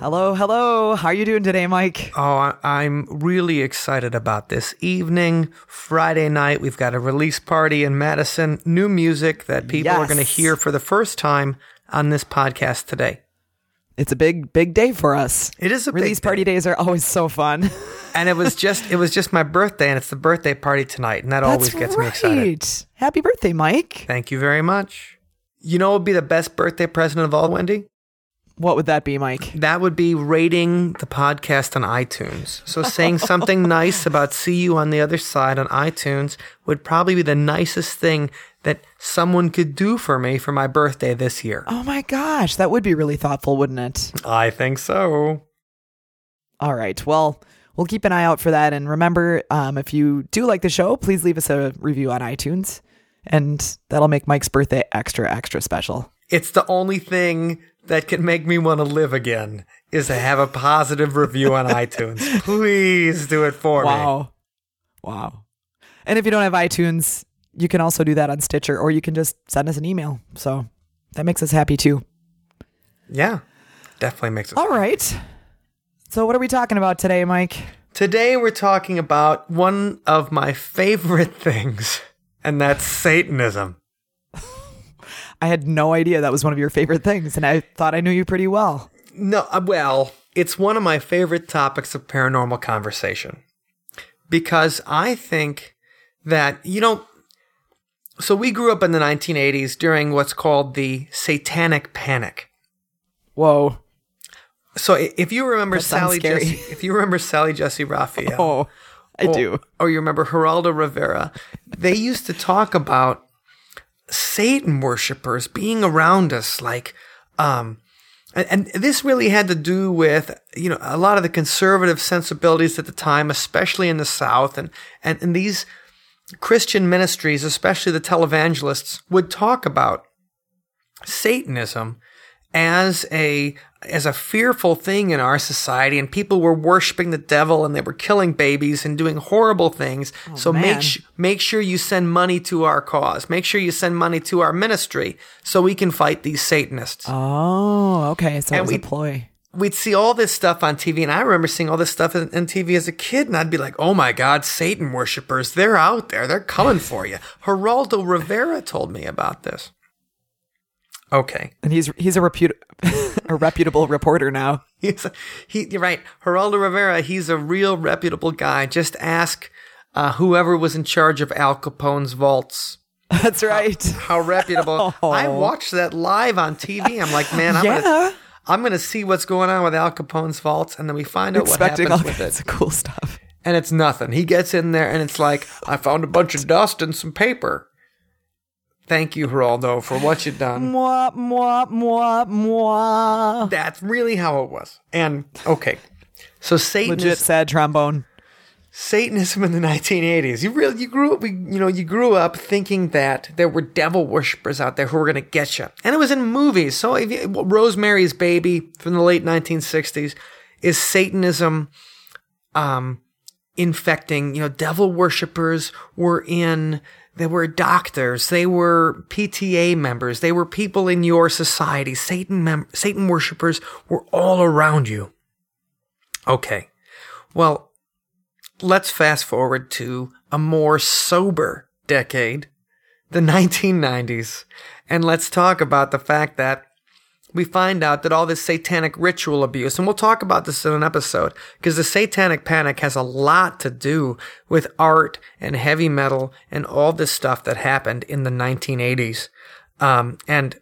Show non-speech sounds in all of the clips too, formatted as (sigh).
Hello, hello. How are you doing today, Mike? Oh, I'm really excited about this evening, Friday night. We've got a release party in Madison, new music that people are going to hear for the first time on this podcast today. It's a big, big day for us. It is a big Release party day. days are always so fun. (laughs) And it was just it was just my birthday and it's the birthday party tonight and that always gets right. me excited. Happy birthday, Mike. Thank you very much. You know what would be the best birthday present of all, Wendy? What would that be, Mike? That would be rating the podcast on iTunes. So saying something (laughs) nice about See You on the Other Side on iTunes would probably be the nicest thing that someone could do for me for my birthday this year. Oh my gosh, that would be really thoughtful, wouldn't it? I think so. All right. Well, we'll keep an eye out for that. And remember, um, if you do like the show, please leave us a review on iTunes. And that'll make Mike's birthday extra, extra special. It's the only thing that can make me want to live again is to have a positive review on iTunes. (laughs) Please do it for me. Wow. Wow. And if you don't have iTunes, you can also do that on Stitcher or you can just send us an email. So that makes us happy too. Yeah. Definitely makes it. All right. So what are we talking about today, Mike? Today we're talking about one of my favorite (laughs) things, and that's Satanism. I had no idea that was one of your favorite things, and I thought I knew you pretty well. No, uh, well, it's one of my favorite topics of paranormal conversation because I think that, you know, so we grew up in the 1980s during what's called the Satanic Panic. Whoa. So if you remember Sally. Jessy, if you remember Sally Jessy Raphael, (laughs) Oh, I or, do. or you remember Geraldo Rivera, they used to talk about Satan worshippers being around us, like, um, and, and this really had to do with you know a lot of the conservative sensibilities at the time, especially in the South, and and, and these Christian ministries, especially the televangelists, would talk about Satanism as a as a fearful thing in our society and people were worshiping the devil and they were killing babies and doing horrible things oh, so man. make sh- make sure you send money to our cause make sure you send money to our ministry so we can fight these satanists Oh, okay. So it was a we- ploy. we'd see all this stuff on TV, and I remember seeing all this stuff on, on TV as a kid, and I'd be like, "Oh my God, Satan worshippers! They're out there. They're coming for you." Geraldo Rivera told me about this. Okay, And he's he's a reput (laughs) a reputable reporter now. (laughs) he's he. You're right, Geraldo Rivera. He's a real reputable guy. Just ask uh, whoever was in charge of Al Capone's vaults. (laughs) That's right. How reputable! I watched that live on TV. I'm like, man, I'm Yeah. gonna, I'm gonna see what's going on with Al Capone's vaults, and then we find out what Expecting all happens with it. cool stuff. and it's nothing. He gets in there and it's like, I found a bunch of dust and some paper. Thank you, Geraldo, for what you've done. Mwah, mwah, mwah, mwah. That's really how it was. And okay, so Legit Satanism, sad trombone. Satanism in the 1980s. You really, you grew up, you know, you grew up thinking that there were devil worshippers out there who were going to get you, and it was in movies. So if you, Rosemary's Baby from the late 1960s is Satanism, um, infecting. You know, devil worshippers were in. They were doctors. They were PTA members. They were people in your society. Satan mem- Satan worshippers were all around you. Okay. Well, let's fast forward to a more sober decade, the 1990s, and let's talk about the fact that we find out that all this satanic ritual abuse, and we'll talk about this in an episode, because the satanic panic has a lot to do with art and heavy metal and all this stuff that happened in the 1980s. Um, and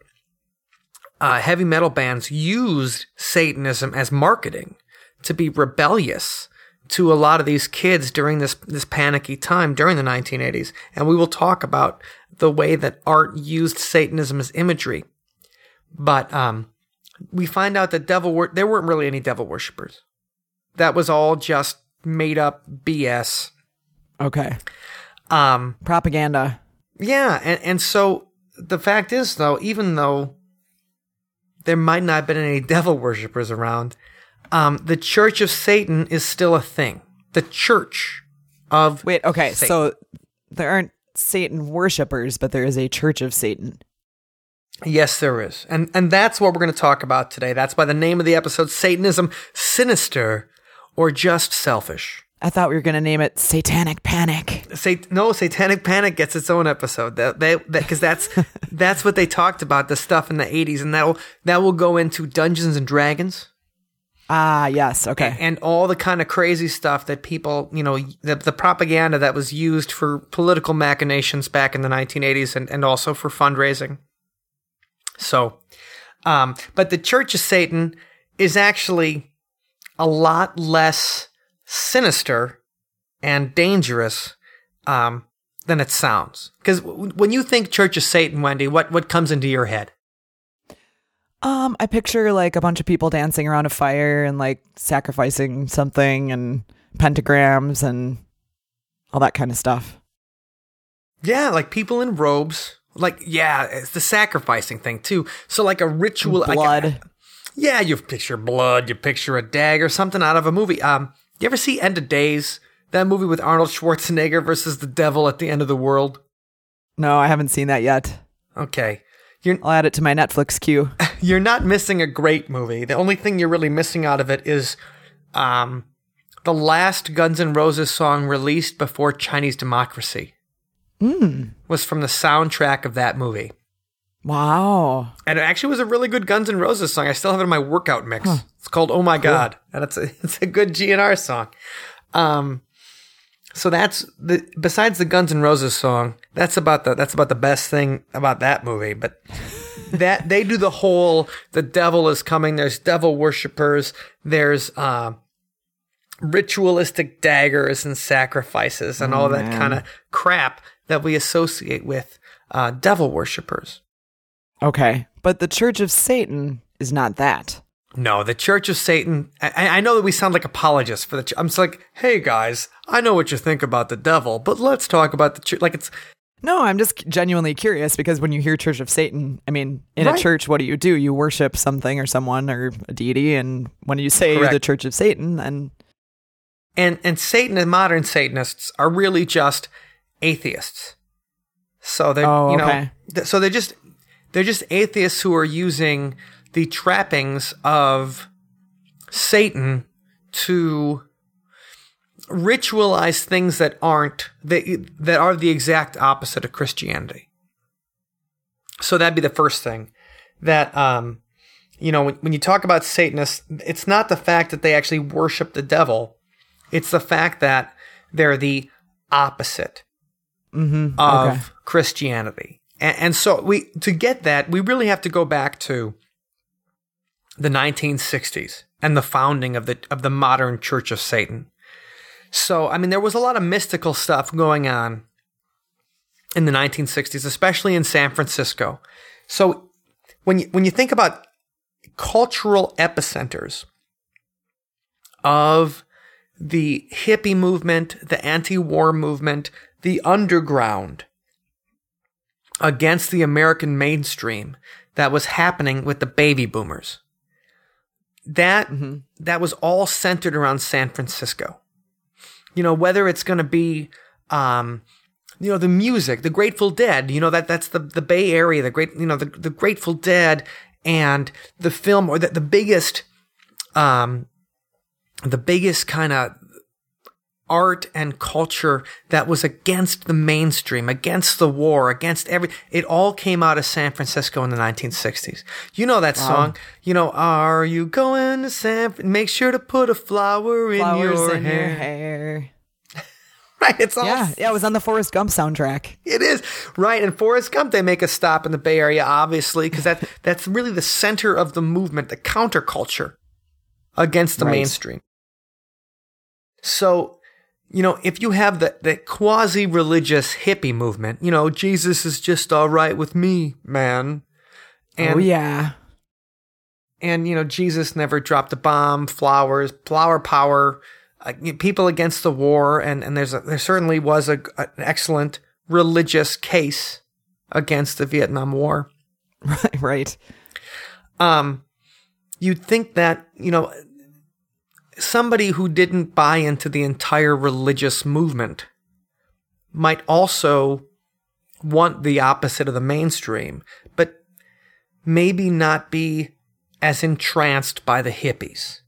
uh, heavy metal bands used Satanism as marketing to be rebellious to a lot of these kids during this this panicky time during the 1980s. And we will talk about the way that art used Satanism as imagery. But um, we find out that devil wor- there weren't really any devil worshippers. That was all just made up BS. Okay. Um, Propaganda. yeah, and, and so the fact is, though, even though there might not have been any (laughs) devil worshippers around, um, the Church of Satan is still a thing. The Church of Wait, okay. Satan. So there aren't Satan worshippers, but there is a church of Satan. Yes, there is. And and that's what we're going to talk about today. That's why the name of the episode Satanism Sinister or just selfish. I thought we were going to name it Satanic Panic. No, Satanic Panic gets its own episode. That because that's (laughs) that's what they talked about the stuff in the 80s and that will that will go into Dungeons and Dragons Ah, yes. Okay. and all the kind of crazy stuff that people, you know, the, the propaganda that was used for political machinations back in the 1980s and, and also for fundraising. So, um, but the Church of Satan is actually a lot less sinister and dangerous um, than it sounds. Because w- when you think Church of Satan, Wendy, what, what comes into your head? Um, I picture like a bunch of people dancing around a fire and like sacrificing something and pentagrams and all that kind of stuff. Yeah, like people in robes. Like, yeah, it's the sacrificing thing too. So, like a ritual, like- Blood. yeah, you picture blood, you picture a dagger, something out of a movie. Um, you ever see End of Days? That movie with Arnold Schwarzenegger versus the devil at the end of the world. No, I haven't seen that yet. Okay, you're I'll add it to my Netflix queue. (laughs) you're not missing a great movie. The only thing you're really missing out of it is, um, the last Guns N' Roses song released before Chinese Democracy Mm. was from the soundtrack of that movie. Wow. And it actually was a really good Guns N' Roses song. I still have it in my workout mix. It's called "Oh My God," and it's a (laughs) it's a good GNR song. Um, so that's the besides the Guns N' Roses song. That's about the that's about the best thing about that movie. But (laughs) that they do the whole the devil is coming. There's devil worshippers. There's uh, ritualistic daggers and sacrifices and all that kind of crap that we associate with uh, devil worshippers. Okay. But the Church of Satan is not that. No, the Church of Satan. I, I know that we sound like apologists for the. Ch- I'm just like, hey guys, I know what you think about the devil, but let's talk about the church. Like it's No, I'm just genuinely curious because when you hear Church of Satan, I mean, in Right. a church, what do you do? You worship something or someone or a deity. And when you say the Church of Satan, and and and Satan and modern Satanists are really just atheists. So they're Oh, you know okay. th- so they're just they're just atheists who are using the trappings of Satan to ritualize things that aren't that that are the exact opposite of Christianity. So that'd be the first thing that um you know when, when you talk about Satanists, it's not the fact that they actually worship the devil; it's the fact that they're the opposite mm-hmm, of okay. Christianity. And, and so we to get that, we really have to go back to the 1960s and the founding of the of the modern Church of Satan. So, I mean, there was a lot of mystical stuff going on in the 1960s, especially in San Francisco. So, when you when you think about cultural epicenters of the hippie movement, the anti-war movement, the underground against the American mainstream that was happening with the baby boomers. That Mm-hmm. that was all centered around San Francisco. You know, whether it's going to be um you know the music, the Grateful Dead, you know that that's the the Bay Area, the great you know the the Grateful Dead and the film or the, the biggest um the biggest kind of art and culture that was against the mainstream, against the war, against every. It all came out of San Francisco in the 1960s. You know that song. You know, are you going to San? Make sure to put a flower in your in hair. your hair. (laughs) Right. It's all. Yeah, yeah, it was on the Forrest Gump soundtrack. It is right. And Forrest Gump, they make a stop in the Bay Area, obviously, because that (laughs) that's really the center of the movement, the counterculture against the Right. mainstream. So, you know, if you have the the quasi religious hippie movement, you know, Jesus is just all right with me, man. And oh yeah, and you know, Jesus never dropped a bomb, flowers, flower power, uh, people against the war, and and there's a, there certainly was a, an excellent religious case against the Vietnam War. Right. (laughs) Right. Um, you'd think that you know somebody who didn't buy into the entire religious movement might also want the opposite of the mainstream, but maybe not be as entranced by the hippies.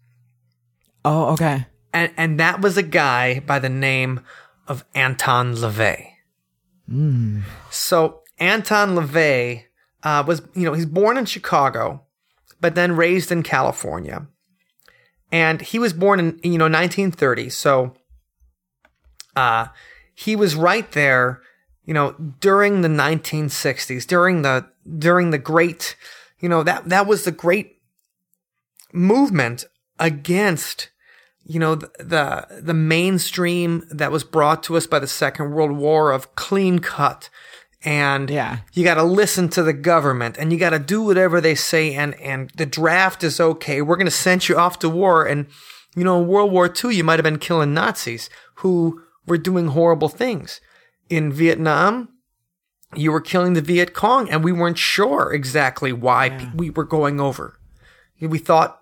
Oh, okay. And and that was a guy by the name of Anton LaVey. So Anton LaVey uh, was, you know, he's born in Chicago, but then raised in California. And he was born in, you know, 1930. So uh, he was right there, you know, during the 1960s, during the during the great, you know, that that was the great movement against you know the, the the mainstream that was brought to us by the Second World War of clean cut and Yeah. you got to listen to the government and you got to do whatever they say and and the draft is okay we're going to send you off to war and you know in World War II you might have been killing Nazis who were doing horrible things in Vietnam you were killing the Viet Cong and we weren't sure exactly why pe- we were going over we thought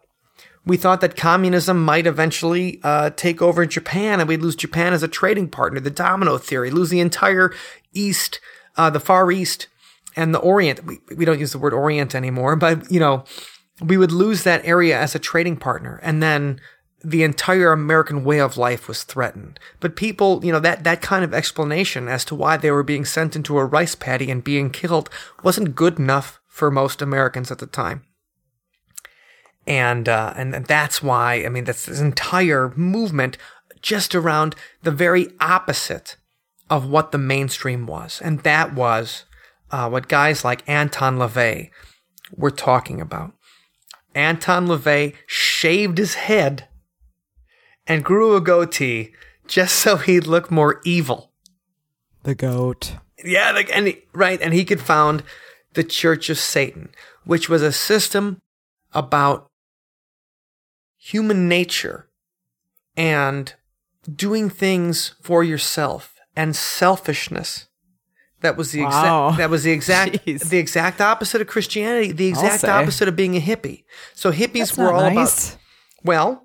we thought that communism might eventually uh, take over Japan and we'd lose Japan as a trading partner. The domino theory, lose the entire East, uh, the Far East and the Orient. We, we don't use the word Orient anymore, but you know, we would lose that area as a trading partner. And then the entire American way of life was threatened. But people, you know, that, that kind of explanation as to why they were being sent into a rice paddy and being killed wasn't good enough for most Americans at the time and uh, and that's why I mean that's this entire movement just around the very opposite of what the mainstream was, and that was uh, what guys like Anton LaVey were talking about. Anton LaVey shaved his head and grew a goatee just so he'd look more evil. The goat. Yeah, like and he- right, and he could found the Church of Satan, which was a system about human nature and doing things for yourself and selfishness. That was the Wow. exact that was the exact (laughs) Jeez. the exact opposite of Christianity, the exact opposite of being a hippie. So hippies That's were all nice. about well,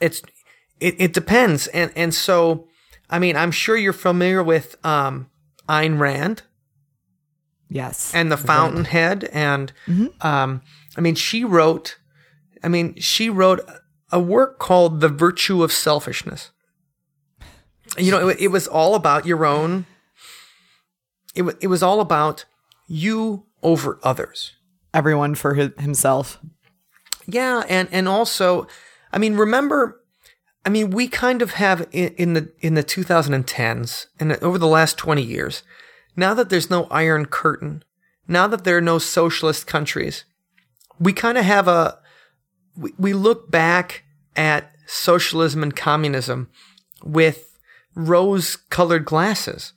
it's it, it depends, and and so I mean I'm sure you're familiar with um, Ayn Rand Yes. and the Fountainhead, and um, I mean she wrote, I mean she wrote a work called The Virtue of Selfishness. You know, it, it was all about your own. It wa- it was all about you over others. Everyone for hi- himself. Yeah, and and also, I mean, remember, I mean, we kind of have in, in the in the 2010s and over the last 20 years, now that there's no Iron Curtain, now that there are no socialist countries, we kind of have a we, we look back at socialism and communism with rose-colored glasses.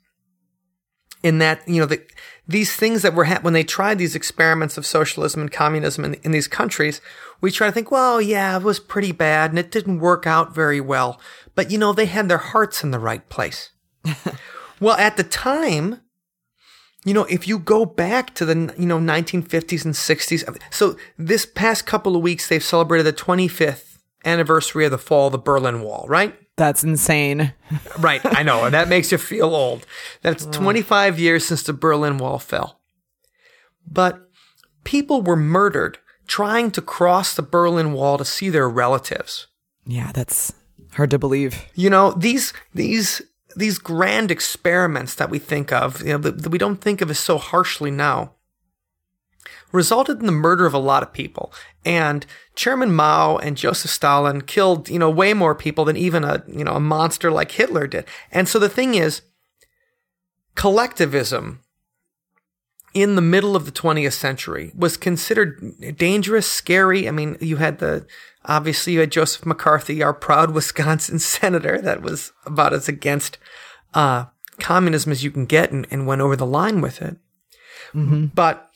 In that you know the, these things that were ha- when they tried these experiments of socialism and communism in, in these countries we try to think well yeah it was pretty bad and it didn't work out very well. But you know they had their hearts in the right place. (laughs) Well at the time you know if you go back to the you know 1950s and 60s so this past couple of weeks they've celebrated the 25th anniversary of the fall of the berlin wall right That's insane. (laughs) Right, I know, and that makes you feel old. That's 25 years since the Berlin Wall fell. But people were murdered trying to cross the Berlin Wall to see their relatives. Yeah, that's hard to believe. You know, these these these grand experiments that we think of, you know, that, that we don't think of as so harshly now, resulted in the murder of a lot of people. And Chairman Mao and Joseph Stalin killed, you know, way more people than even a, you know, a monster like Hitler did. And so the thing is, collectivism in the middle of the 20th century was considered dangerous, scary. I mean, you had the, obviously you had Joseph McCarthy, our proud (laughs) Wisconsin senator that was about as against, uh, communism as you can get and, and went over the line with it. But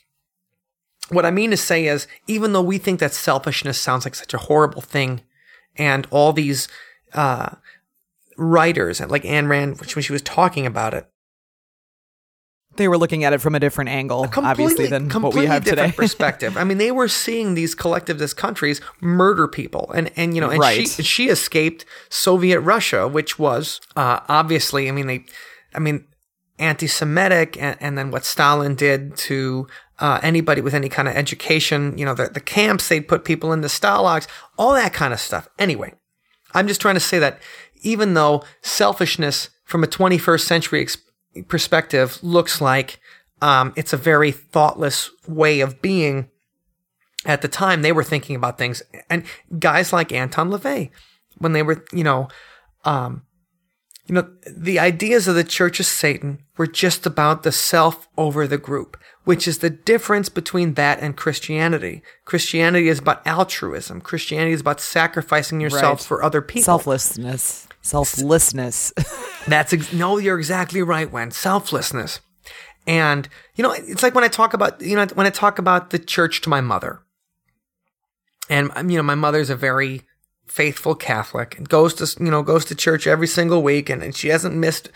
what I mean to say is, even though we think that selfishness sounds like such a horrible thing, and all these uh, writers, like Ayn Rand, which when she was talking about it, They were looking at it from a different angle, obviously, than what we have different today. (laughs) perspective. I mean, they were seeing these collectivist countries murder people, and and you know, and Right. she she escaped Soviet Russia, which was uh, obviously, I mean, they, I mean, anti-Semitic, and, and then what Stalin did to uh, anybody with any kind of education, you know, the the camps they'd put people in the stalags, all that kind of stuff. Anyway, I'm just trying to say that even though selfishness from a 21st century ex- perspective looks like um, it's a very thoughtless way of being, at the time they were thinking about things. And guys like Anton LaVey, when they were, you know, um, you know, the ideas of the Church of Satan were just about the self over the group, which is the difference between that and Christianity. Christianity is about altruism. Christianity is about sacrificing yourself Right. for other people. Selflessness. Selflessness. (laughs) That's ex- no, you're exactly right. When selflessness, and you know, it's like when I talk about you know when I talk about the church to my mother, and um, you know my mother's a very faithful Catholic and goes to you know goes to church every single week, and, and she hasn't missed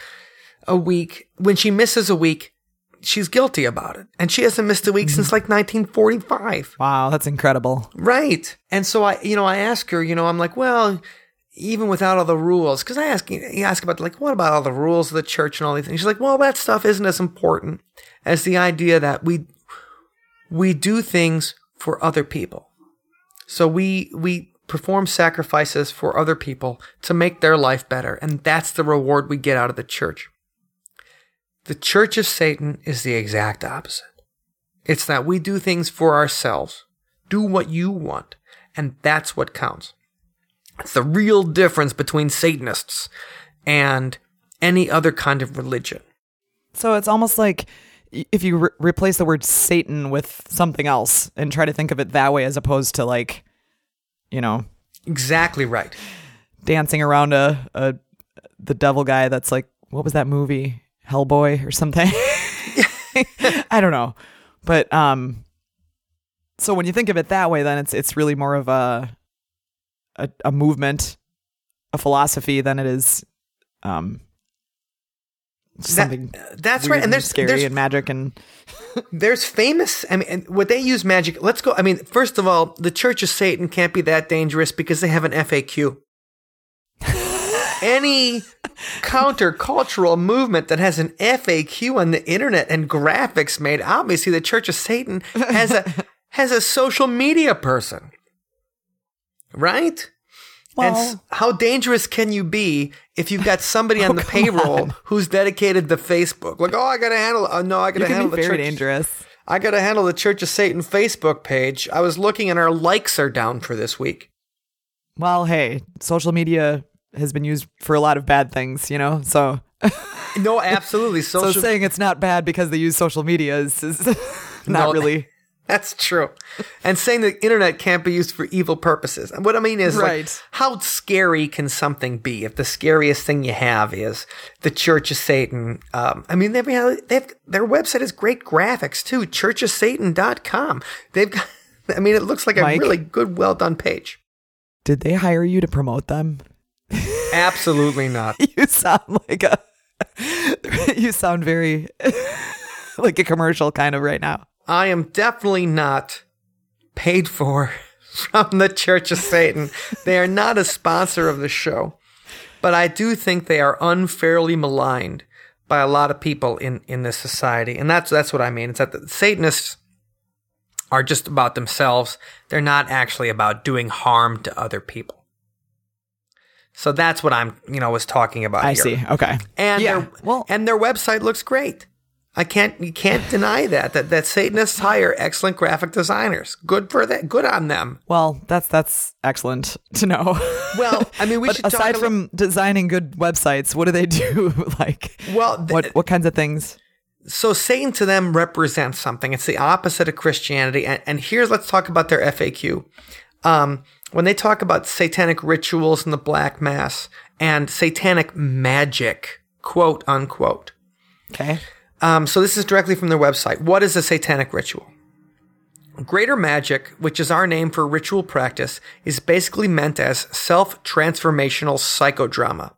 a week. When she misses a week, she's guilty about it, and she hasn't missed a week since like 1945. wow, that's incredible. Right. And so I, you know, I ask her, you know, I'm like, well, even without all the rules, because I ask, you ask about like, what about all the rules of the church and all these things? She's like, well, that stuff isn't as important as the idea that we, we do things for other people. So we, we perform sacrifices for other people to make their life better. And that's the reward we get out of the church. The church of Satan is the exact opposite. It's that we do things for ourselves. Do what you want. And that's what counts. It's the real difference between Satanists and any other kind of religion. So it's almost like if you re- replace the word Satan with something else and try to think of it that way as opposed to like, you know, Exactly right. dancing around a, a the devil guy that's like what was that movie? Hellboy or something? (laughs) I don't know. But um so when you think of it that way then it's it's really more of a a, a movement a philosophy than it is um something That's weird right. And there's scary there's and magic and (laughs) there's famous i mean and what they use magic let's go i mean first of all the church of satan can't be that dangerous because they have an faq (laughs) any countercultural movement that has an faq on the internet and graphics made obviously the church of satan has a (laughs) has a social media person right and s- how dangerous can you be if you've got somebody (laughs) oh, on the Oh, come payroll on. who's dedicated to Facebook? Like, oh, I gotta handle. Oh no, I gotta handle be the very church. dangerous I gotta handle the Church of Satan Facebook page. I was looking and our likes are down for this week. well hey social media has been used for a lot of bad things you know so No, absolutely. (laughs) so saying it's not bad because they use social media is, is (laughs) not No. really that's true. And saying the internet can't be used for evil purposes. And what I mean is, like, how scary can something be if the scariest thing you have is the Church of Satan? Um, I mean, they have, they have, their website has great graphics too. Churchofsatan.com. They've got. (laughs) I mean, it looks like a really good, well done page. Did they hire you to promote them? (laughs) Absolutely not. You sound like a. (laughs) you sound very like a commercial kind of right now. I am definitely not paid for from the Church of Satan. They are not a sponsor of the show, but I do think they are unfairly maligned by a lot of people in, in this society. And that's, that's what I mean. It's that the Satanists are just about themselves. They're not actually about doing harm to other people. So that's what I'm, you know, was talking about I here. see. Okay. And Yeah, their, well- and their website looks great. I can't you can't deny that that that Satanists hire excellent graphic designers. Good for that. Good on them. Well, that's that's excellent to know. Well, I mean, we should talk aside a li- from designing good websites, what do they do? (laughs) like, Well, th- what what kinds of things? so Satan to them represents something. It's the opposite of Christianity. And, and here's let's talk about their FAQ. Um, when they talk about satanic rituals and the black mass and satanic magic, quote unquote. Okay. Um, so this is directly from their website. What is a satanic ritual? Greater magic, which is our name for ritual practice, is basically meant as self transformational psychodrama.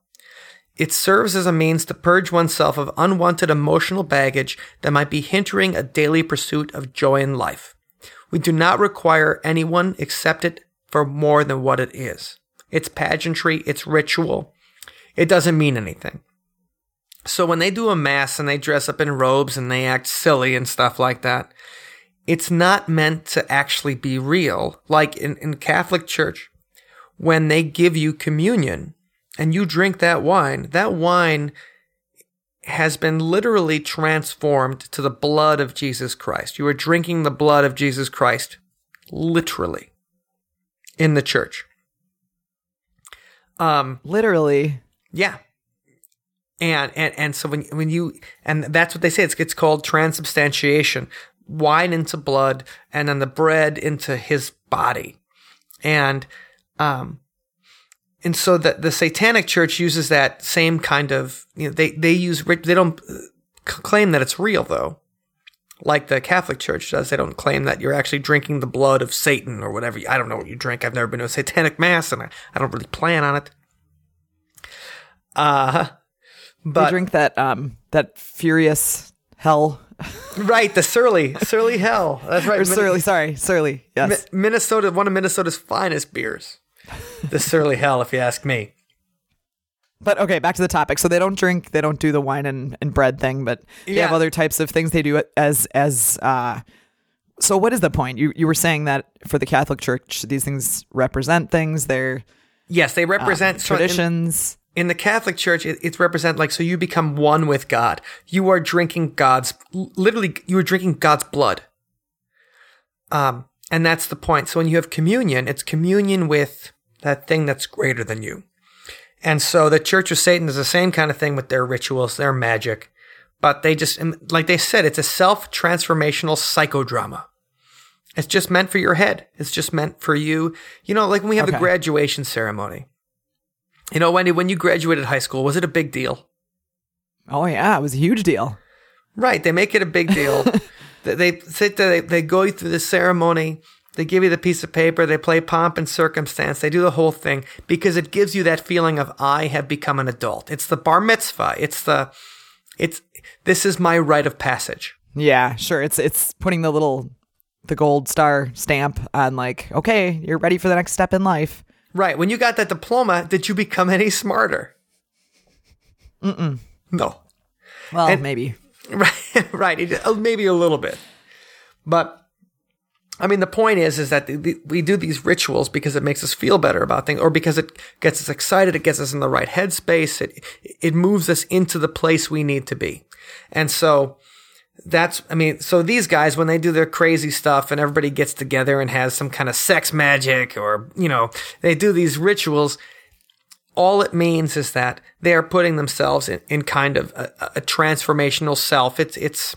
It serves as a means to purge oneself of unwanted emotional baggage that might be hindering a daily pursuit of joy in life. We do not require anyone accept it for more than what it is. It's pageantry, it's ritual. It doesn't mean anything. So when they do a mass and they dress up in robes and they act silly and stuff like that, it's not meant to actually be real. Like in, in Catholic Church, when they give you communion and you drink that wine, that wine has been literally transformed to the blood of Jesus Christ. You are drinking the blood of Jesus Christ, literally, in the church. Um, Literally. yeah. And, and, and so when, when you, and that's what they say, it's, it's called transubstantiation. Wine into blood and then the bread into his body. And, um, and so the, the satanic church uses that same kind of, you know, they, they use, they don't uh, claim that it's real though. Like the Catholic Church does. They don't claim that you're actually drinking the blood of Satan or whatever. I don't know what you drink. I've never been to a satanic mass and I, I don't really plan on it. Uh, They drink that um that furious hell right, the surly, (laughs) surly hell. That's right. or surly. Sorry, surly. Mi- Yes. Minnesota, one of Minnesota's finest beers. The surly hell, if you ask me. But okay, back to the topic. So they don't drink, they don't do the wine and, and bread thing, but they have other types of things they do as as uh so what is the point? You you were saying that for the Catholic Church these things represent things, they're Yes, they represent in- traditions. In the Catholic Church, it, it's represent like so you become one with God. You are drinking God's literally you are drinking God's blood. Um, and that's the point. So when you have communion, it's communion with that thing that's greater than you. And so the Church of Satan is the same kind of thing with their rituals, their magic, but they just like they said, it's a self transformational psychodrama. It's just meant for your head. It's just meant for you. You know, like when we have the Okay. graduation ceremony. You know, Wendy, when you graduated high school, was it a big deal? Oh yeah, it was a huge deal. Right. They make it a big deal. (laughs) they, they sit there, they, they go through the ceremony, they give you the piece of paper, they play pomp and circumstance, they do the whole thing because it gives you that feeling of I have become an adult. It's the bar mitzvah. It's the, it's, this is my rite of passage. Yeah, sure. It's it's putting the little the gold star stamp on like, okay, you're ready for the next step in life. Right. When you got that diploma, did you become any smarter? Mm-mm. No. Well, And- maybe. (laughs) Right, right. Uh, maybe a little bit, but I mean, the point is, is that the, the, we do these rituals because it makes us feel better about things, or because it gets us excited, it gets us in the right headspace, it it moves us into the place we need to be, and so that's, I mean, so these guys when they do their crazy stuff and everybody gets together and has some kind of sex magic, or you know, they do these rituals all it means is that they are putting themselves in, in kind of a, a transformational self. It's it's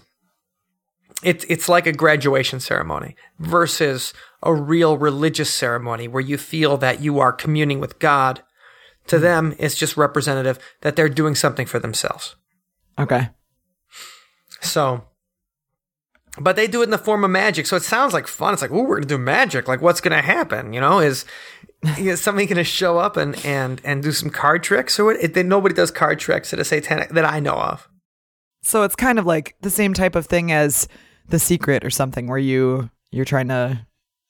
it's it's like a graduation ceremony versus a real religious ceremony where you feel that you are communing with God. To hmm. them, it's just representative that they're doing something for themselves. Okay. So, but they do it in the form of magic. So it sounds like fun. It's like, oh, we're gonna do magic. Like, what's gonna happen? You know, is is somebody gonna show up and and and do some card tricks or what? It, they, nobody does card tricks at a satanic that I know of. So it's kind of like the same type of thing as the secret or something where you you're trying to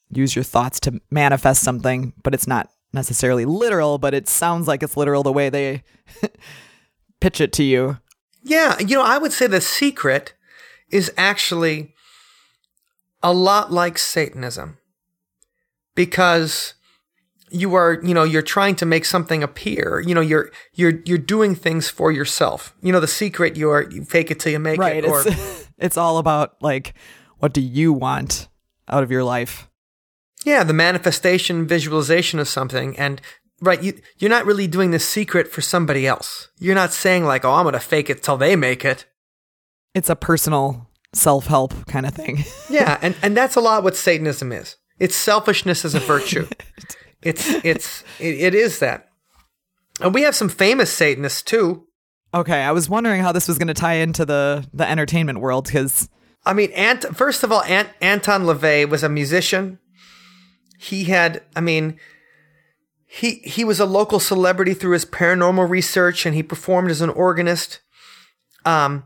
use your thoughts to manifest something, but it's not necessarily literal, but it sounds like it's literal the way they (laughs) pitch it to you. Yeah, you know, I would say the secret is actually a lot like Satanism because you are, you know, you're trying to make something appear. You know, you're you're you're doing things for yourself. You know, the secret you are you fake it till you make Right. it. Or It's (laughs) it's all about like what do you want out of your life? yeah, the manifestation, visualization of something, and right, you you're not really doing the secret for somebody else. You're not saying like, oh, I'm gonna fake it till they make it. It's a personal self-help kind of thing. (laughs) Yeah, and, and that's a lot what Satanism is. It's selfishness as a virtue. (laughs) it's it's it, it is that. And we have some famous Satanists too. okay, I was wondering how this was going to tie into the the entertainment world cuz I mean, Ant- first of all, Ant- Anton LaVey was a musician. He had, I mean, he he was a local celebrity through his paranormal research, and he performed as an organist. Um,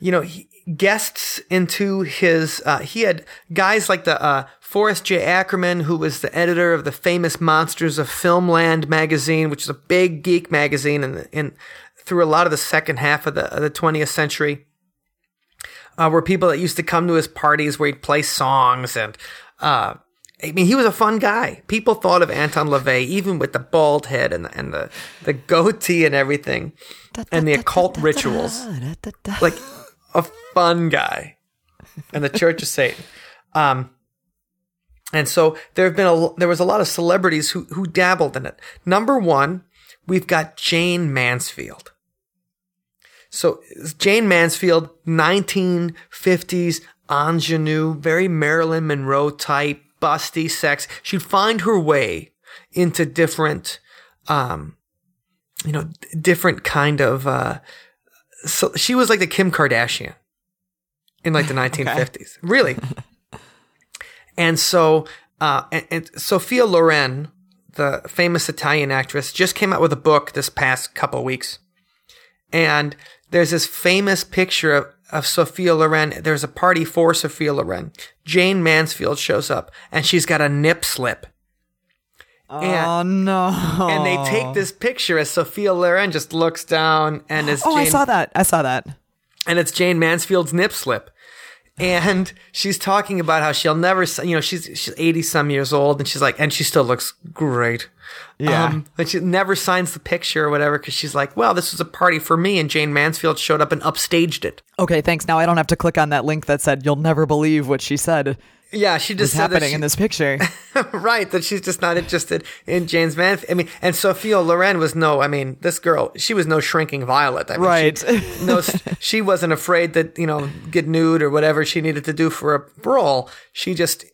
you know, he, guests into his. Uh, he had guys like the uh, Forrest J. Ackerman, who was the editor of the famous Monsters of Filmland magazine, which is a big geek magazine, and in through a lot of the second half of the of the 20th century uh, were people that used to come to his parties where he'd play songs and uh, I mean, he was a fun guy. People thought of Anton LaVey, even with the bald head and the, and the, the goatee and everything, and the occult rituals, like a fun guy, and the Church of Satan. Um, and so there have been a there was a lot of celebrities who who dabbled in it. Number one, we've got Jayne Mansfield. So Jayne Mansfield, 1950s ingenue, very Marilyn Monroe type, busty sex. She'd find her way into different, um, you know, different kind of, uh, so she was like the Kim Kardashian in like the 1950s. (laughs) Really. and so, uh, and, and Sophia Loren, the famous Italian actress, just came out with a book this past couple weeks. And there's this famous picture of, of Sophia Loren. There's a party for Sophia Loren. Jayne Mansfield shows up and she's got a nip slip. Oh no! And they take this picture as Sophia Loren just looks down and is Oh, Jayne, I saw that. I saw that. and it's Jayne Mansfield's nip slip. And she's talking about how she'll never, you know, she's she's eighty some years old, and she's like, and she still looks great. Yeah. Um, but she never signs the picture or whatever because she's like, well, this was a party for me, and Jayne Mansfield showed up and upstaged it. Okay, thanks. Now I don't have to click on that link that said you'll never believe what she said Yeah, she just said happening she- in this picture. (laughs) right that she's just not interested in Jane's man. I mean, and Sophia Loren was no. I mean, this girl, she was no shrinking violet. I mean, Right. She, (laughs) no, she wasn't afraid that you know get nude or whatever she needed to do for a role. She just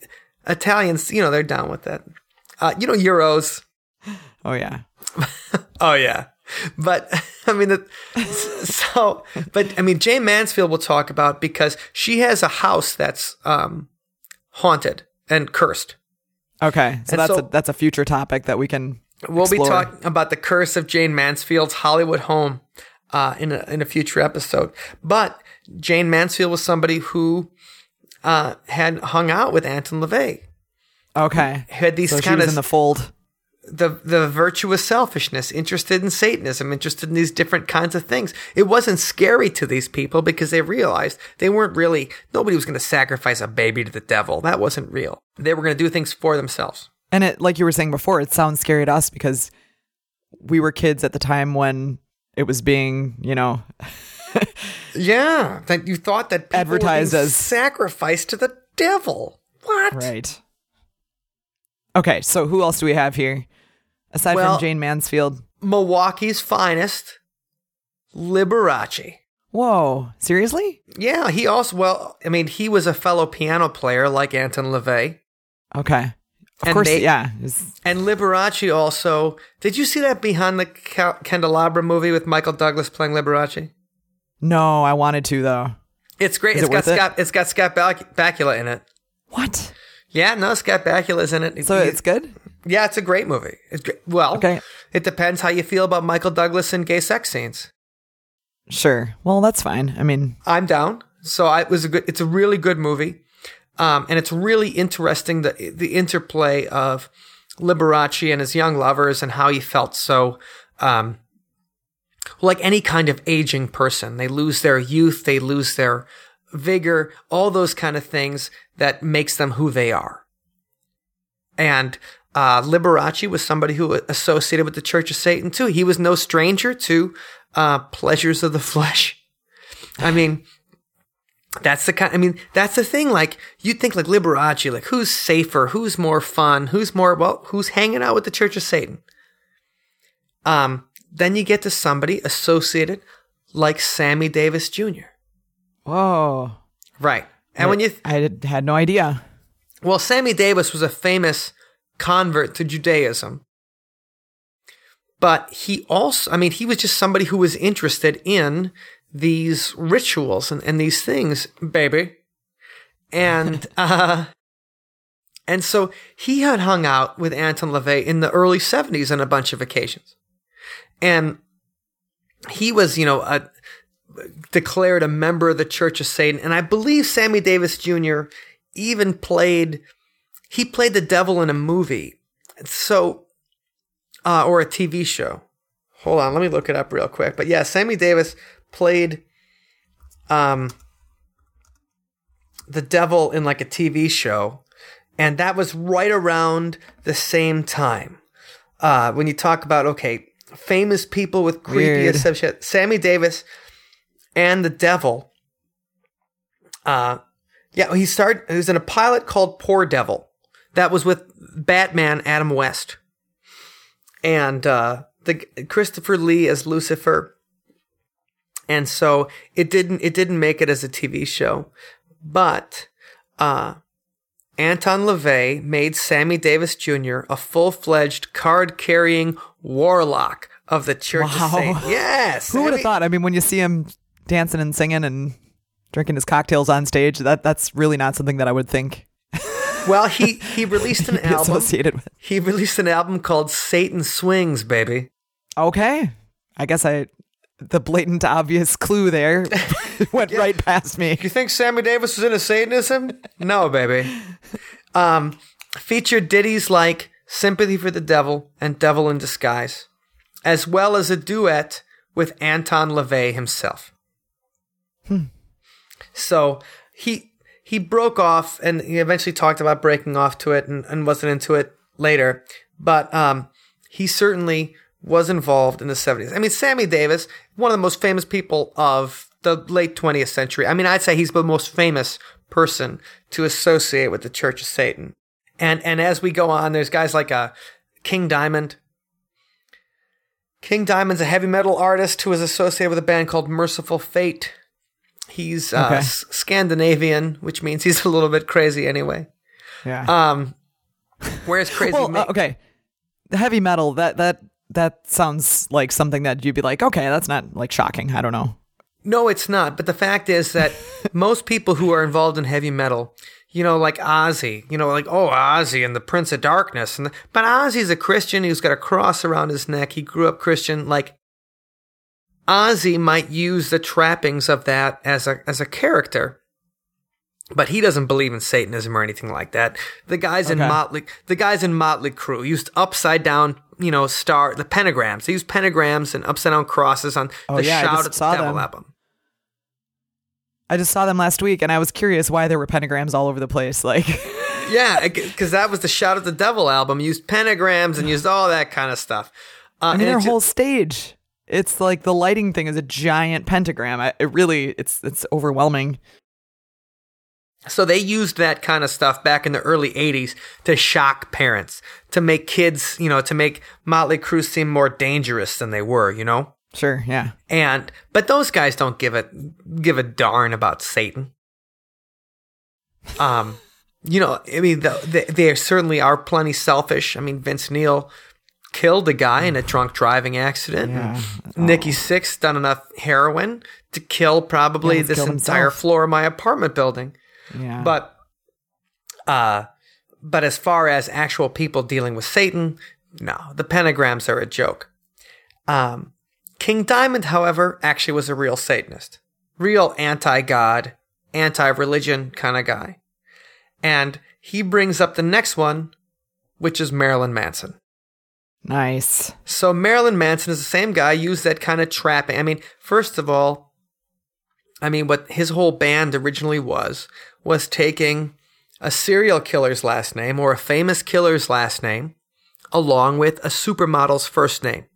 Italians, you know, they're down with that. Uh, you know, Euros. oh yeah. (laughs) Oh yeah. But I mean, the, so, but I mean, Jayne Mansfield will talk about because she has a house that's um, haunted and cursed. Okay, so And that's so- a that's a future topic that we can. We'll be talking about the curse of Jayne Mansfield's Hollywood home uh, in a in a future episode. But Jayne Mansfield was somebody who uh, had hung out with Anton LaVey. Okay, Had these so kind of in the fold. The the virtuous selfishness, interested in Satanism, interested in these different kinds of things. It wasn't scary to these people because they realized they weren't really nobody was going to sacrifice a baby to the devil. That wasn't real. They were going to do things for themselves. And it, like you were saying before, it sounds scary to us because we were kids at the time when it was being, you know, (laughs) Yeah, that you thought that people Advertised as- sacrifice to the devil. What? right. Okay, so who else do we have here aside Well- from Jayne Mansfield? Milwaukee's finest, Liberace. Whoa, seriously? Yeah, he also well, I mean, he was a fellow piano player like Anton LaVey. Okay, of And course, they- yeah. It's- And Liberace also. Did you see that Behind the Ca- Candelabra movie with Michael Douglas playing Liberace? No, I wanted to though. It's great. Is It's it got worth it? Scott. It's got Scott Bac- Bakula in it. What? Yeah, no, Scott Bakula's in it. So He- it's good. yeah, it's a great movie. It's great. Well, Okay. It depends how you feel about Michael Douglas and gay sex scenes. Sure. Well, that's fine. I mean, I'm down. So I, it was a good. It's a really good movie, um, and it's really interesting the the interplay of Liberace and his young lovers and how he felt so. Um, like any kind of aging person, they lose their youth, they lose their vigor, all those kind of things that makes them who they are. And uh, Liberace was somebody who associated with the Church of Satan too. He was no stranger to uh, pleasures of the (laughs) flesh. I mean, that's the kind. I mean, that's the thing. Like you'd think, like Liberace, like who's safer, who's more fun, who's more well, who's hanging out with the Church of Satan. Um, then you get to somebody associated like Sammy Davis Jr. whoa. Right, and when you I had no idea. Well, Sammy Davis was a famous convert to Judaism. But he also, I mean, he was just somebody who was interested in these rituals and, and these things, baby. and (laughs) uh, and so he had hung out with Anton LaVey in the early '70s on a bunch of occasions, and he was, you know, a, declared a member of the Church of Satan, and I believe Sammy Davis Jr. even played he played the devil in a movie, so uh, or a TV show. Hold on, let me look it up real quick. But yeah, Sammy Davis played um the devil in like a TV show, and that was right around the same time. Uh, when you talk about okay, famous people with creepy Weird. Sammy Davis and the devil. Uh, yeah, he started. He was in a pilot called Poor Devil. That was with Batman Adam West, and uh, the Christopher Lee as Lucifer. And so it didn't it didn't make it as a TV show, but uh, Anton LaVey made Sammy Davis Jr. a full fledged card carrying warlock of the Church Wow. of Satan. Yes, (laughs) Who would have thought? I mean, when you see him dancing and singing and drinking his cocktails on stage, that that's really not something that I would think Well, he (laughs) he released an album. associated with. He released an album called Satan Swings, baby. Okay, I guess I the blatant obvious clue there (laughs) went right past me. You think Sammy Davis was into Satanism? No, baby. Um, featured ditties like Sympathy for the Devil and Devil in Disguise, as well as a duet with Anton LaVey himself. So he he broke off and he eventually talked about breaking off to it and, and wasn't into it later. But um, he certainly was involved in the 70s. I mean, Sammy Davis, one of the most famous people of the late 20th century. I mean, I'd say he's the most famous person to associate with the Church of Satan. And and as we go on, there's guys like uh, King Diamond. King Diamond's a heavy metal artist who is associated with a band called Mercyful Fate. He's uh, Okay. S- Scandinavian, which means he's (laughs) a little bit crazy anyway. Yeah. Um, whereas (laughs) Crazy well, Ma- uh, okay. The heavy metal that that that sounds like something that you'd be like, okay, that's not like shocking. I don't know. No, it's not. But the fact is that (laughs) most people who are involved in heavy metal, you know, like Ozzy, you know, like oh Ozzy and the Prince of Darkness, and the, but Ozzy's a Christian. He's got a cross around his neck. He grew up Christian. Like Ozzy might use the trappings of that as a as a character, but he doesn't believe in Satanism or anything like that. The guys in Motley, the guys in Motley Crue used upside down, you know, star the pentagrams. They used pentagrams and upside down crosses on Oh, the yeah, Shout at the Devil them. album. I just saw them last week, and I was curious why there were pentagrams all over the place. Like, (laughs) Yeah, because that was the Shout at the Devil album. Used pentagrams and used all that kind of stuff. Uh, I mean, and their whole stage. It's like the lighting thing is a giant pentagram. I, it really, it's it's overwhelming. so they used that kind of stuff back in the early '80s to shock parents, to make kids, you know, to make Motley Crue seem more dangerous than they were, you know. Sure, yeah. And but those guys don't give a give a darn about Satan. Um, you know, I mean, the, they, they certainly are plenty selfish. I mean, Vince Neil killed a guy in a drunk driving accident. Yeah. Nikki Sixx done enough heroin to kill probably Yeah, this entire himself. floor of my apartment building. Yeah. But, uh, but as far as actual people dealing with Satan, no, the pentagrams are a joke. Um, King Diamond, however, actually was a real Satanist, real anti-God, anti-religion kind of guy, and he brings up the next one, which is Marilyn Manson. Nice. So Marilyn Manson is the same guy, used that kind of trapping. I mean, first of all, I mean, what his whole band originally was, was taking a serial killer's last name or a famous killer's last name, along with a supermodel's first name.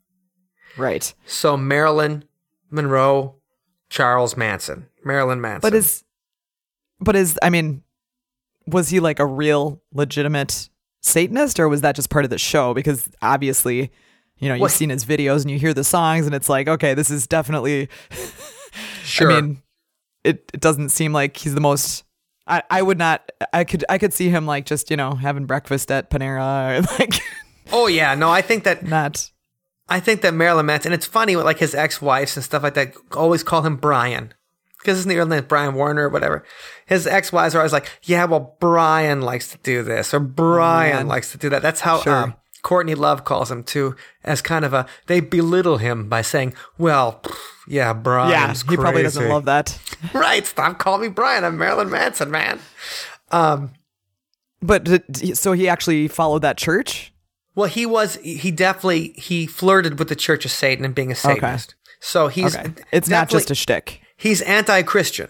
Right. So Marilyn Monroe, Charles Manson, Marilyn Manson. But is, but is, I mean, was he like a real legitimate Satanist or was that just part of the show? Because obviously, you know, you've What- seen his videos and you hear the songs and it's like, okay, this is definitely, (laughs) sure. I mean, it, it doesn't seem like he's the most. I, I would not. I could I could see him like just you know having breakfast at Panera or (laughs) like oh yeah, no, I think that not. I think that Marilyn Manson, and it's funny, like his ex-wives and stuff like that, always call him Brian. Because his real name is Brian Warner or whatever. His ex-wives are always like, yeah, well, Brian likes to do this or Brian man. likes to do that. That's how Sure. um, Courtney Love calls him too, as kind of a, they belittle him by saying, well, pff, yeah, Brian's yeah, he probably doesn't love that. (laughs) right. Stop calling me Brian. I'm Marilyn Manson, man. Um, But so he actually followed that church. Well, he was. He definitely he flirted with the Church of Satan and being a Satanist. So he's Okay, it's not just a shtick. He's anti-Christian.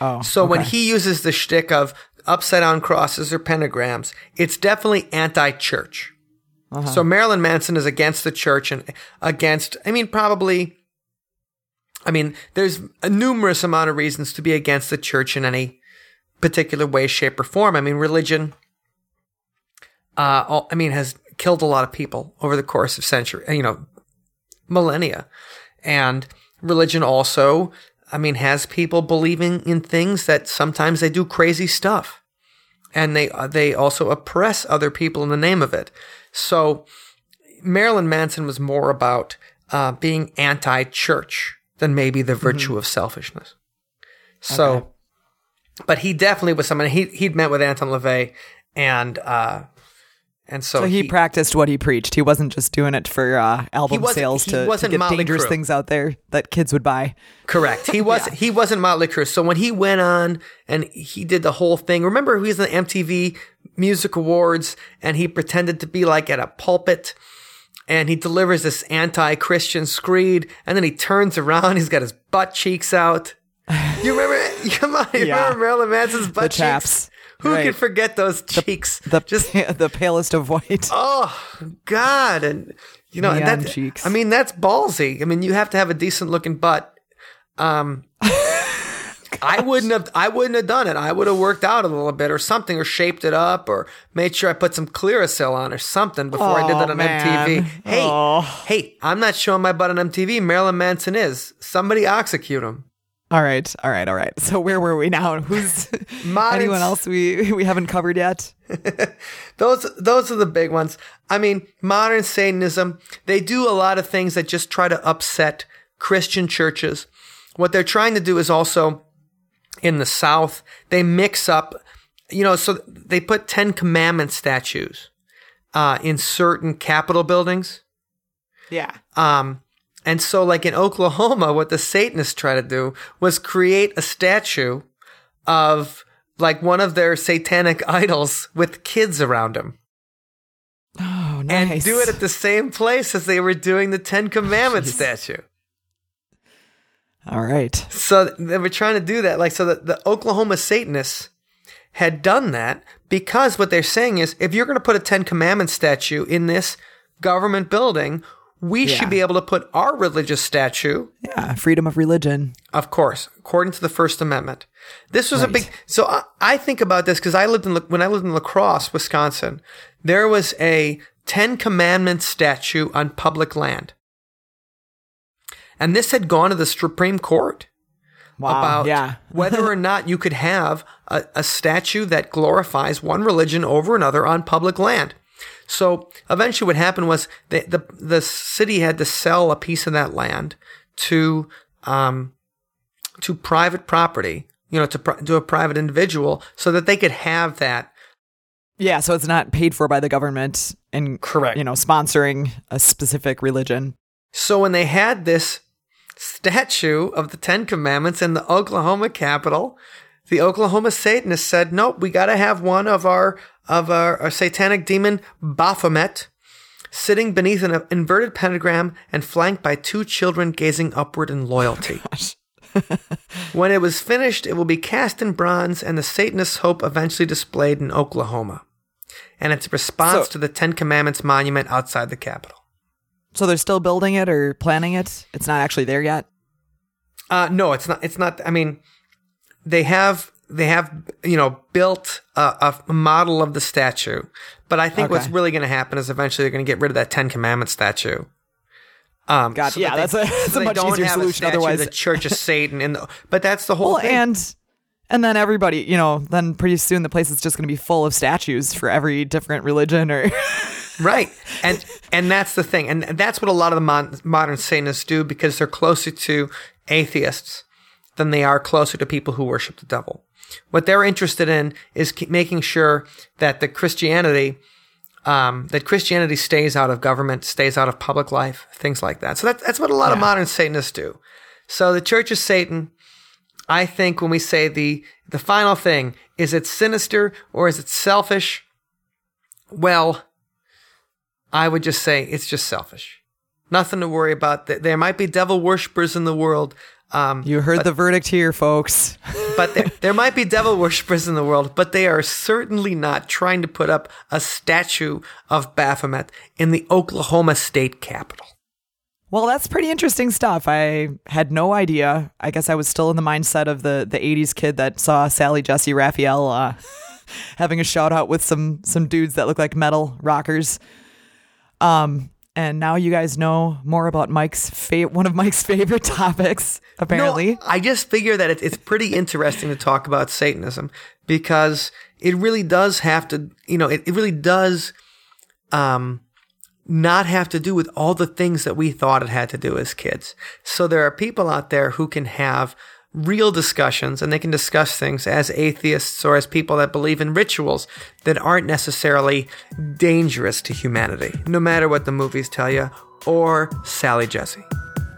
Oh, So when he uses the shtick of upside down crosses or pentagrams, it's definitely anti-church. Uh-huh. So Marilyn Manson is against the church and against. I mean, probably. I mean, there's a numerous amount of reasons to be against the church in any particular way, shape, or form. I mean, religion. Uh, I mean, has killed a lot of people over the course of century, you know, millennia, and religion also. I mean, has people believing in things that sometimes they do crazy stuff, and they they also oppress other people in the name of it. So Marilyn Manson was more about uh, being anti-church than maybe the virtue of selfishness. So, Okay. but he definitely was someone he he'd met with Anton LaVey, and uh, and so, So he, practiced what he preached. He wasn't just doing it for uh, album sales he to, to get Motley dangerous Crue. things out there that kids would buy. Correct. He (laughs) was he wasn't Motley Crue. So when he went on and he did the whole thing, remember he was in the MTV Music Awards and he pretended to be like at a pulpit and he delivers this anti-Christian screed and then he turns around, he's got his butt cheeks out. You remember come (laughs) on, you Yeah. remember Marilyn Manson's butt The cheeks? Who Right. can forget those cheeks? The Just (laughs) the palest of white. oh God, and you know Neon that, cheeks. I mean, that's ballsy. I mean, you have to have a decent looking butt. Um, (laughs) I wouldn't have. I wouldn't have done it. I would have worked out a little bit or something, or shaped it up, or made sure I put some Clearasil on or something before I did that Oh, on man. MTV. Hey, Oh. hey, I'm not showing my butt on MTV. Marilyn Manson is. Somebody execute him. All right, all right, all right. So where were we now? (laughs) Who's (laughs) Modern- anyone else we we haven't covered yet? (laughs) Those those are the big ones. I mean, modern Satanism, they do a lot of things that just try to upset Christian churches. What they're trying to do is also in the South, they mix up, you know, so they put 10 commandment statues uh, in certain Capitol buildings. Yeah. Um, and so, like in Oklahoma, what the Satanists try to do was create a statue of like one of their satanic (laughs) idols with kids around him Oh, nice. and do it at the same place as they were doing the Ten Commandments statue. all right. So they were trying to do that. Like, so the, the Oklahoma Satanists had done that because what they're saying is if you're going to put a Ten Commandments statue in this government building, we Yeah. should be able to put our religious statue Yeah, freedom of religion. Of course, according to the First Amendment. This was a big. So I, I think about this because I lived in when I lived in La Crosse, Wisconsin. There was a Ten Commandments statue on public land, and this had gone to the Supreme Court Wow. about yeah. (laughs) whether or not you could have a, a statue that glorifies one religion over another on public land. So eventually, what happened was the the, the city had to sell a piece of that land to um, to private property, you know, to to a private individual, so that they could have that. Yeah, so it's not paid for by the government and Correct. you know, sponsoring a specific religion. So when they had this statue of the Ten Commandments in the Oklahoma Capitol, the Oklahoma Satanists said, "Nope, we got to have one of our of our, our satanic demon Baphomet." Sitting beneath an inverted pentagram and flanked by two children gazing upward in loyalty. (laughs) (laughs) when it was finished, it will be cast in bronze and the Satanists' hope eventually displayed in Oklahoma. And it's a response So- to the Ten Commandments monument outside the Capitol. So they're still building it or planning it. It's not actually there yet. Uh, no, it's not. It's not. I mean, they have they have you know built a, a model of the statue, but I think what's really going to happen is eventually they're going to get rid of that Ten Commandment statue. Um, God, so yeah, that that's a- (laughs) that's a much easier solution otherwise. the Church of Satan the. But that's the whole Well, thing. and and then everybody, you know, then pretty soon the place is just going to be full of statues for every different religion or (laughs) right and and that's the thing and that's what a lot of the mon- modern satanists do because they're closer to atheists than they are closer to people who worship the devil. What they're interested in is making sure that the Christianity, um, that Christianity stays out of government, stays out of public life, things like that. So that, that's what a lot yeah. of modern Satanists do. So the Church of Satan, I think when we say the, the final thing, is it sinister or is it selfish? Well, I would just say it's just selfish. Nothing to worry about. There might be devil worshippers in the world. Um, you heard but, the verdict here, folks. but there, (laughs) there might be devil worshippers in the world, but they are certainly not trying to put up a statue of Baphomet in the Oklahoma state capitol. Well, that's pretty interesting stuff. I had no idea. I guess I was still in the mindset of the the '80s kid that saw Sally Jessy Raphael uh, (laughs) having a shout out with some some dudes that look like metal rockers. Um, and now you guys know more about Mike's fa- one of Mike's (laughs) favorite topics. Apparently, no, I just figure that it's pretty interesting to talk about Satanism because it really does have to, you know, it, it really does, um, not have to do with all the things that we thought it had to do as kids. So there are people out there who can have real discussions and they can discuss things as atheists or as people that believe in rituals that aren't necessarily dangerous to humanity, no matter what the movies tell you or Sally Jessy.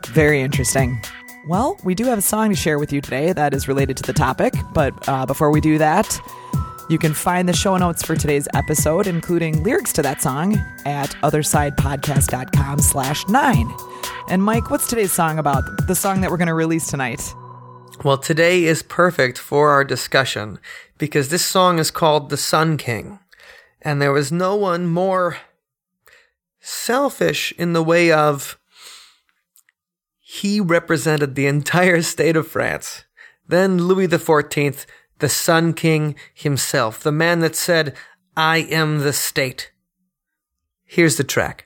Very interesting. Well, we do have a song to share with you today that is related to the topic, but uh, before we do that, you can find the show notes for today's episode, including lyrics to that song, at othersidepodcast.com slash nine. And Mike, what's today's song about? The song that we're going to release tonight. Well, today is perfect for our discussion because this song is called The Sun King. And there was no one more selfish in the way of he represented the entire state of France than Louis XIV the Sun King himself, the man that said, I am the state. Here's the track.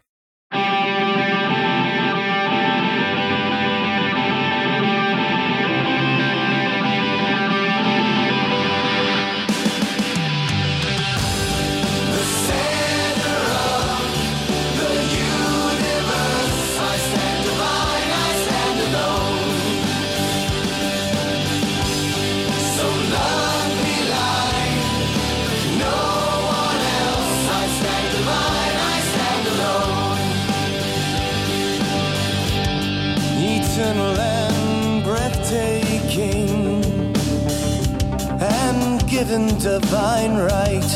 Given divine right.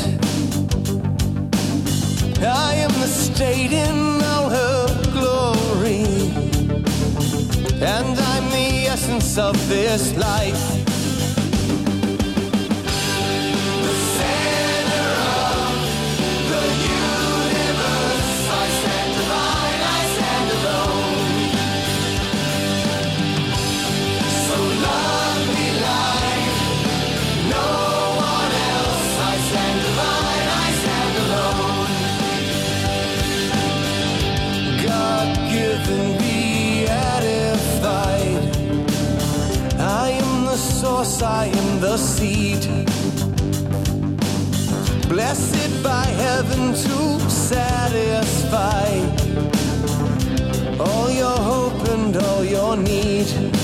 I am the state in all her glory, and I'm the essence of this life. Blessed by heaven to satisfy all your hope and all your need.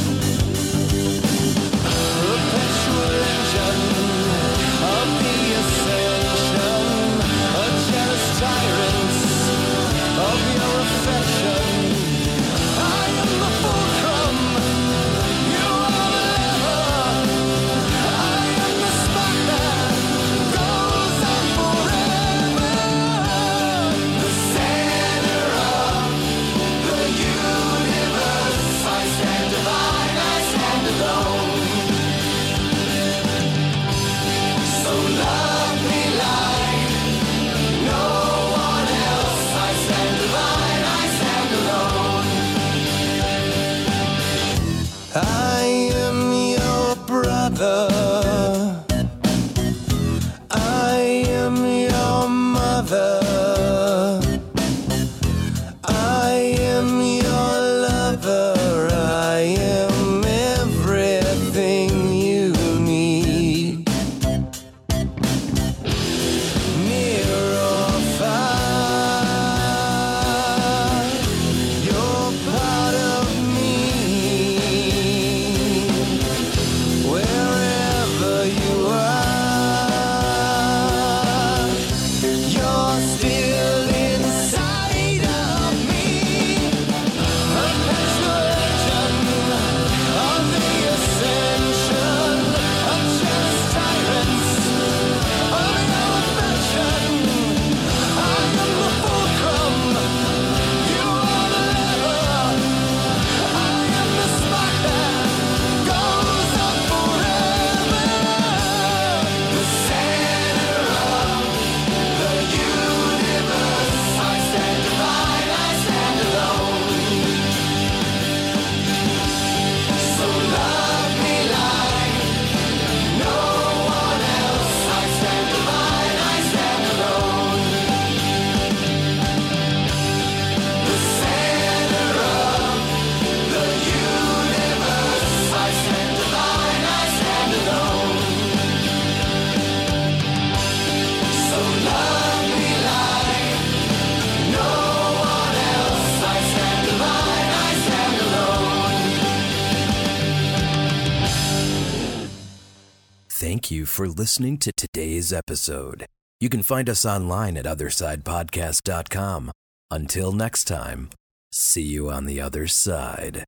Listening to today's episode. You can find us online at OthersidePodcast.com. Until next time, see you on the other side.